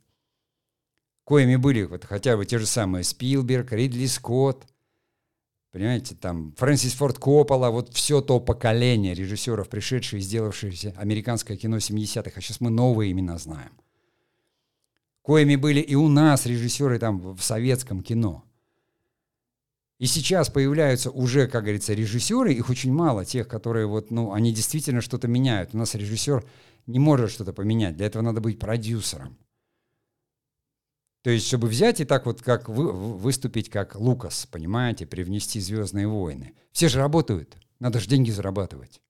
коими были вот хотя бы те же самые Спилберг, Ридли Скотт, понимаете, там Фрэнсис Форд Коппола, вот все то поколение режиссеров, пришедшие и сделавшиеся американское кино 70-х, а сейчас мы новые имена знаем. Коими были и у нас режиссеры там в советском кино. И сейчас появляются уже, как говорится, режиссеры, их очень мало, тех, которые вот, ну, они действительно что-то меняют. У нас режиссер не может что-то поменять, для этого надо быть продюсером. То есть, чтобы взять и так вот как вы, выступить как Лукас, понимаете, привнести «Звездные войны». Все же работают, надо же деньги зарабатывать.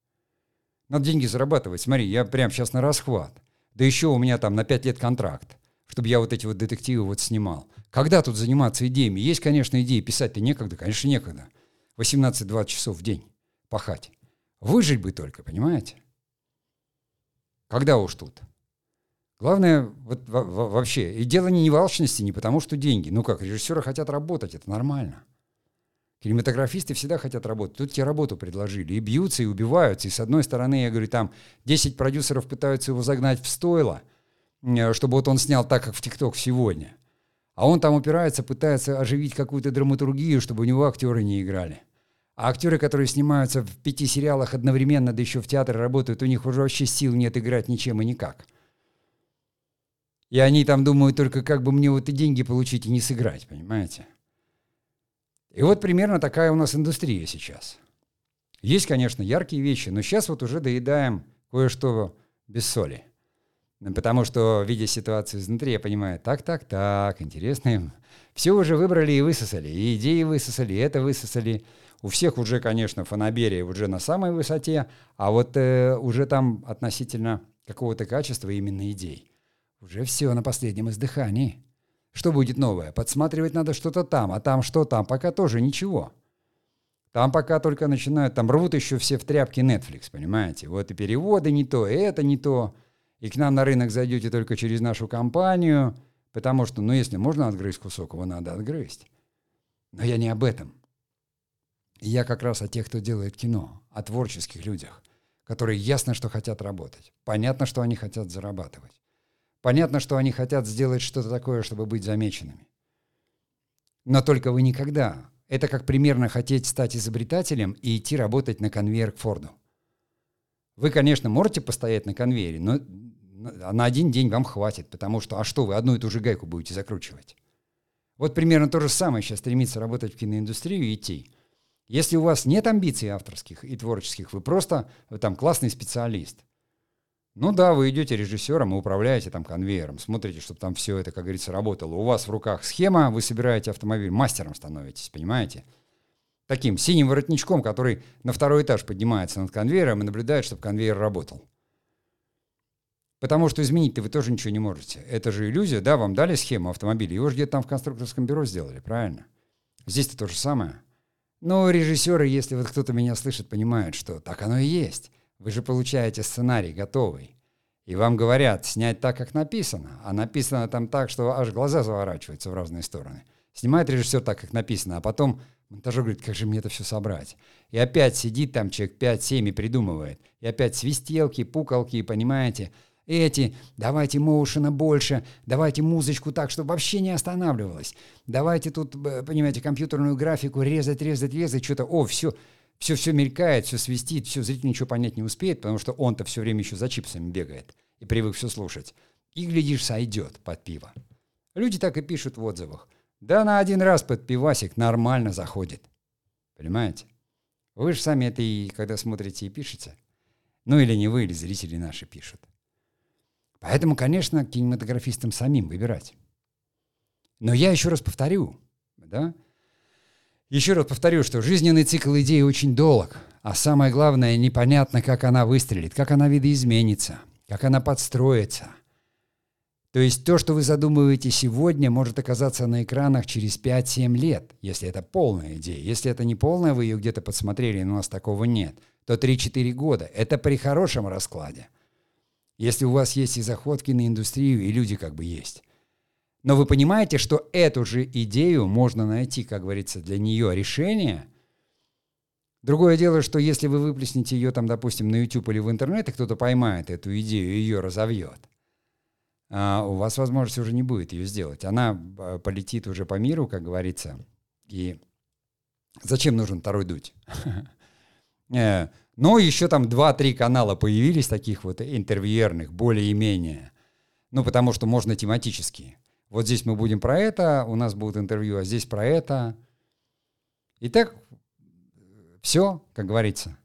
Надо деньги зарабатывать. Смотри, я прям сейчас на расхват. Да еще у меня там на 5 лет контракт, чтобы я вот эти вот детективы вот снимал. Когда тут заниматься идеями? Есть, конечно, идеи, писать-то некогда, конечно, некогда. 18-20 часов в день пахать. Выжить бы только, понимаете? Когда уж тут? Главное, вот вообще, и дело не в алчности, не потому что деньги. Ну как, режиссеры хотят работать, это нормально. Кинематографисты всегда хотят работать. Тут тебе работу предложили. И бьются, и убиваются. И с одной стороны, я говорю, там 10 продюсеров пытаются его загнать в стойло, э, чтобы вот он снял так, как в ТикТок сегодня. А он там упирается, пытается оживить какую-то драматургию, чтобы у него актеры не играли. А актеры, которые снимаются в пяти сериалах одновременно, да еще в театре работают, у них уже вообще сил нет играть ничем и никак. И они там думают только, как бы мне вот и деньги получить и не сыграть, понимаете? И вот примерно такая у нас индустрия сейчас. Есть, конечно, яркие вещи, но сейчас вот уже доедаем кое-что без соли. Потому что, видя ситуацию изнутри, я понимаю, так, так, так, интересно им. Все уже выбрали и высосали, и идеи высосали, и это высосали. У всех уже, конечно, фанаберия уже на самой высоте, а вот э, уже там относительно какого-то качества именно идей. Уже все на последнем издыхании. Что будет новое? Подсматривать надо что-то там, а там что там? Пока тоже ничего. Там пока только начинают, там рвут еще все в тряпки Netflix, понимаете? Вот и переводы не то, и это не то. И к нам на рынок зайдете только через нашу компанию, потому что, ну, если можно отгрызть кусок, его надо отгрызть. Но я не об этом. Я как раз о тех, кто делает кино, о творческих людях, которые ясно, что хотят работать. Понятно, что они хотят зарабатывать. Понятно, что они хотят сделать что-то такое, чтобы быть замеченными. Но только вы никогда. Это как примерно хотеть стать изобретателем и идти работать на конвейер к Форду. Вы, конечно, можете постоять на конвейере, но на один день вам хватит, потому что, а что, вы одну и ту же гайку будете закручивать? Вот примерно то же самое сейчас стремится работать в киноиндустрию и идти. Если у вас нет амбиций авторских и творческих, вы просто там классный специалист – ну да, вы идете режиссером и управляете там конвейером, смотрите, чтобы там все это, как говорится, работало. У вас в руках схема, вы собираете автомобиль, мастером становитесь, понимаете? Таким синим воротничком, который на второй этаж поднимается над конвейером и наблюдает, чтобы конвейер работал. Потому что изменить-то вы тоже ничего не можете. Это же иллюзия, да, вам дали схему автомобиля, его же где-то там в конструкторском бюро сделали, правильно? Здесь-то то же самое. Но режиссеры, если вот кто-то меня слышит, понимают, что так оно и есть. Вы же получаете сценарий готовый. И вам говорят снять так, как написано. А написано там так, что аж глаза заворачиваются в разные стороны. Снимает режиссер так, как написано, а потом монтажер говорит, как же мне это все собрать? И опять сидит там человек 5-7 и придумывает. И опять свистелки, пукалки, понимаете? Эти, давайте моушена больше, давайте музычку так, чтобы вообще не останавливалось. Давайте тут, понимаете, компьютерную графику резать, резать, резать, что-то, о, все, все, все мелькает, все свистит, все, зритель ничего понять не успеет, потому что он-то все время еще за чипсами бегает и привык все слушать. И, глядишь, сойдет под пиво. Люди так и пишут в отзывах. Да на один раз под пивасик нормально заходит. Понимаете? Вы же сами это и когда смотрите и пишете. Ну или не вы, или зрители наши пишут. Поэтому, конечно, кинематографистам самим выбирать. Но я еще раз повторю, да? Еще раз повторю, что жизненный цикл идеи очень долг, а самое главное, непонятно, как она выстрелит, как она видоизменится, как она подстроится. То есть то, что вы задумываете сегодня, может оказаться на экранах через 5-7 лет, если это полная идея. Если это не полная, вы ее где-то подсмотрели, но у нас такого нет, то 3-4 года. Это при хорошем раскладе. Если у вас есть и заход в киноиндустрию, и люди как бы есть. Но вы понимаете, что эту же идею можно найти, как говорится, для нее решение. Другое дело, что если вы выплеснете ее там, допустим, на YouTube или в интернет, и кто-то поймает эту идею и ее разовьет, у вас возможности уже не будет ее сделать. Она а, полетит уже по миру, как говорится. И зачем нужен второй дуть? Э, но еще там 2-3 канала появились таких вот интервьюерных, более-менее. Ну, потому что можно тематические. Вот здесь мы будем про это, у нас будет интервью, а здесь про это. И так все, как говорится.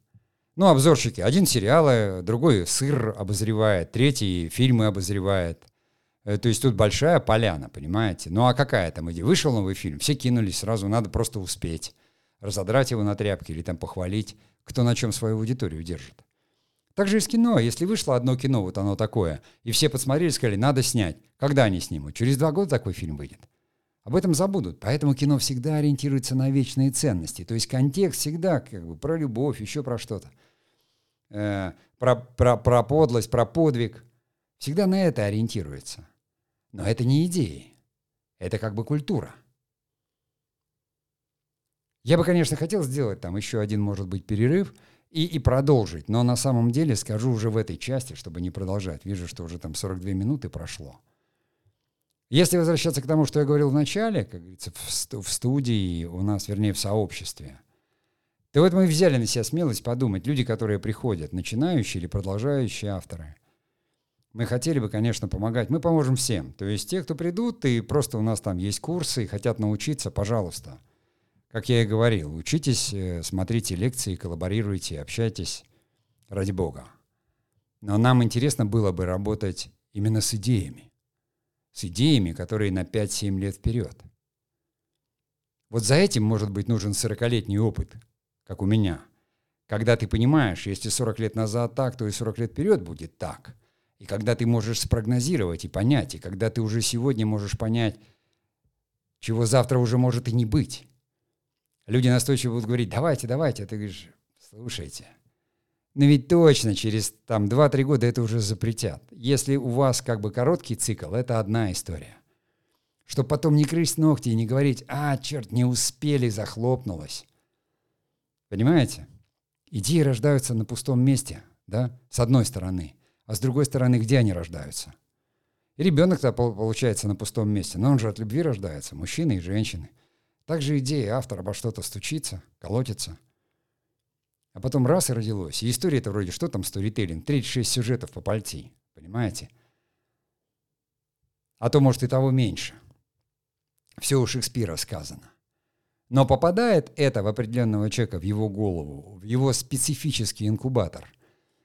Ну, обзорщики. Один сериалы, другой сыр обозревает, третий фильмы обозревает. Э, то есть тут большая поляна, понимаете? Ну а какая там идея? Вышел новый фильм, все кинулись сразу, надо просто успеть. Разодрать его на тряпки или там похвалить кто на чем свою аудиторию держит. Также и с кино. Если вышло одно кино, вот оно такое, и все посмотрели, сказали, надо снять. Когда они снимут? Через два года такой фильм выйдет. Об этом забудут. Поэтому кино всегда ориентируется на вечные ценности. То есть контекст всегда как бы про любовь, еще про что-то. Э, про, про, про подлость, про подвиг. Всегда на это ориентируется. Но это не идеи. Это как бы культура. Я бы, конечно, хотел сделать там еще один, может быть, перерыв и, и продолжить, но на самом деле скажу уже в этой части, чтобы не продолжать. Вижу, что уже там 42 минуты прошло. Если возвращаться к тому, что я говорил в начале, как говорится, в, в студии у нас, вернее, в сообществе, то вот мы взяли на себя смелость подумать, люди, которые приходят, начинающие или продолжающие авторы. Мы хотели бы, конечно, помогать. Мы поможем всем. То есть те, кто придут, и просто у нас там есть курсы и хотят научиться, пожалуйста – как я и говорил, учитесь, э, смотрите лекции, коллаборируйте, общайтесь ради Бога. Но нам интересно было бы работать именно с идеями. С идеями, которые на 5-7 лет вперед. Вот за этим, может быть, нужен 40-летний опыт, как у меня. Когда ты понимаешь, если 40 лет назад так, то и 40 лет вперед будет так. И когда ты можешь спрогнозировать и понять, и когда ты уже сегодня можешь понять, чего завтра уже может и не быть люди настойчиво будут говорить, давайте, давайте, а ты говоришь, слушайте, но ведь точно через там 2-3 года это уже запретят. Если у вас как бы короткий цикл, это одна история. Чтобы потом не крыть ногти и не говорить, а, черт, не успели, захлопнулось. Понимаете? Идеи рождаются на пустом месте, да, с одной стороны. А с другой стороны, где они рождаются? И ребенок-то получается на пустом месте, но он же от любви рождается, мужчины и женщины. Также идея автора обо что-то стучится, колотится. А потом раз и родилось. И история-то вроде, что там сторителлинг? 36 сюжетов по пальти. Понимаете? А то, может, и того меньше. Все у Шекспира сказано. Но попадает это в определенного человека, в его голову, в его специфический инкубатор,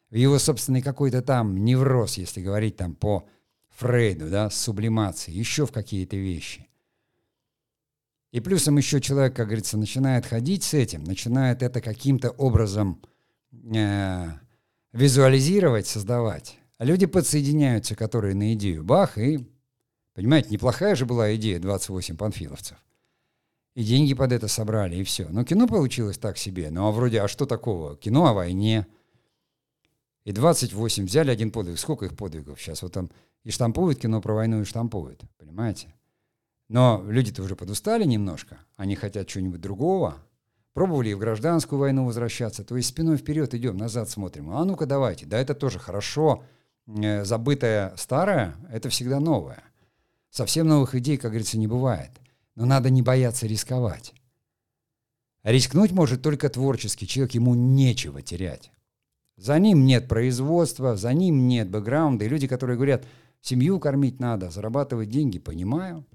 в его собственный какой-то там невроз, если говорить там по Фрейду, да, сублимации, еще в какие-то вещи. И плюсом еще человек, как говорится, начинает ходить с этим, начинает это каким-то образом э, визуализировать, создавать. А люди подсоединяются, которые на идею бах, и, понимаете, неплохая же была идея 28 панфиловцев. И деньги под это собрали, и все. Но кино получилось так себе. Ну а вроде, а что такого? Кино о войне. И 28 взяли один подвиг. Сколько их подвигов сейчас? Вот там и штампуют кино про войну, и штампуют. Понимаете? Но люди-то уже подустали немножко, они хотят чего-нибудь другого. Пробовали и в гражданскую войну возвращаться, то есть спиной вперед идем, назад смотрим. А ну-ка давайте, да это тоже хорошо. Э, забытое старое – это всегда новое. Совсем новых идей, как говорится, не бывает. Но надо не бояться рисковать. рискнуть может только творческий человек, ему нечего терять. За ним нет производства, за ним нет бэкграунда. И люди, которые говорят, семью кормить надо, зарабатывать деньги, понимаю.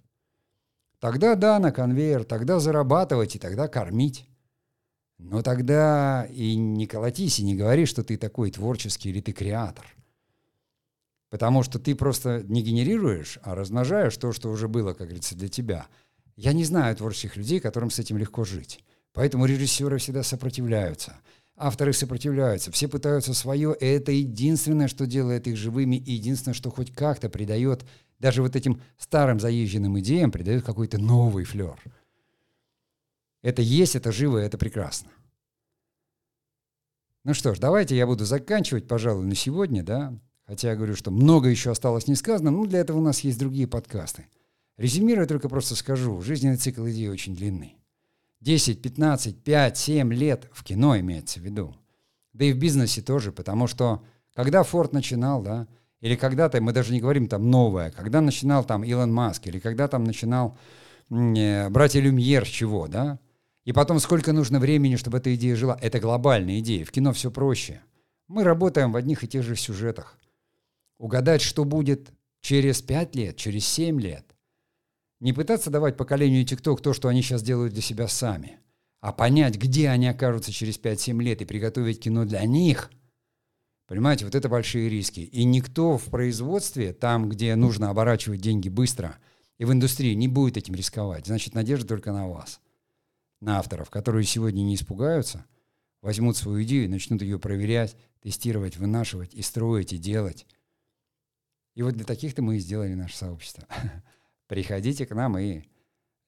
Тогда да, на конвейер, тогда зарабатывать и тогда кормить. Но тогда и не колотись, и не говори, что ты такой творческий или ты креатор. Потому что ты просто не генерируешь, а размножаешь то, что уже было, как говорится, для тебя. Я не знаю творческих людей, которым с этим легко жить. Поэтому режиссеры всегда сопротивляются. Авторы сопротивляются, все пытаются свое, и это единственное, что делает их живыми, и единственное, что хоть как-то придает даже вот этим старым заезженным идеям, придает какой-то новый флер. Это есть, это живо, это прекрасно. Ну что ж, давайте я буду заканчивать, пожалуй, на сегодня, да. Хотя я говорю, что много еще осталось не сказано, но для этого у нас есть другие подкасты. Резюмируя, только просто скажу, жизненный цикл идеи очень длинный. 10, 15, 5, 7 лет в кино имеется в виду. Да и в бизнесе тоже, потому что когда Форд начинал, да, или когда-то, мы даже не говорим там новое, когда начинал там Илон Маск, или когда там начинал э, братья Люмьер с чего, да, и потом сколько нужно времени, чтобы эта идея жила. Это глобальная идея. В кино все проще. Мы работаем в одних и тех же сюжетах. Угадать, что будет через 5 лет, через 7 лет, не пытаться давать поколению TikTok то, что они сейчас делают для себя сами, а понять, где они окажутся через 5-7 лет и приготовить кино для них. Понимаете, вот это большие риски. И никто в производстве, там, где нужно оборачивать деньги быстро, и в индустрии не будет этим рисковать. Значит, надежда только на вас, на авторов, которые сегодня не испугаются, возьмут свою идею и начнут ее проверять, тестировать, вынашивать и строить, и делать. И вот для таких-то мы и сделали наше сообщество. Приходите к нам и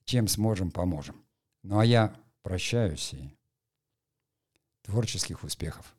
чем сможем, поможем. Ну а я прощаюсь и творческих успехов.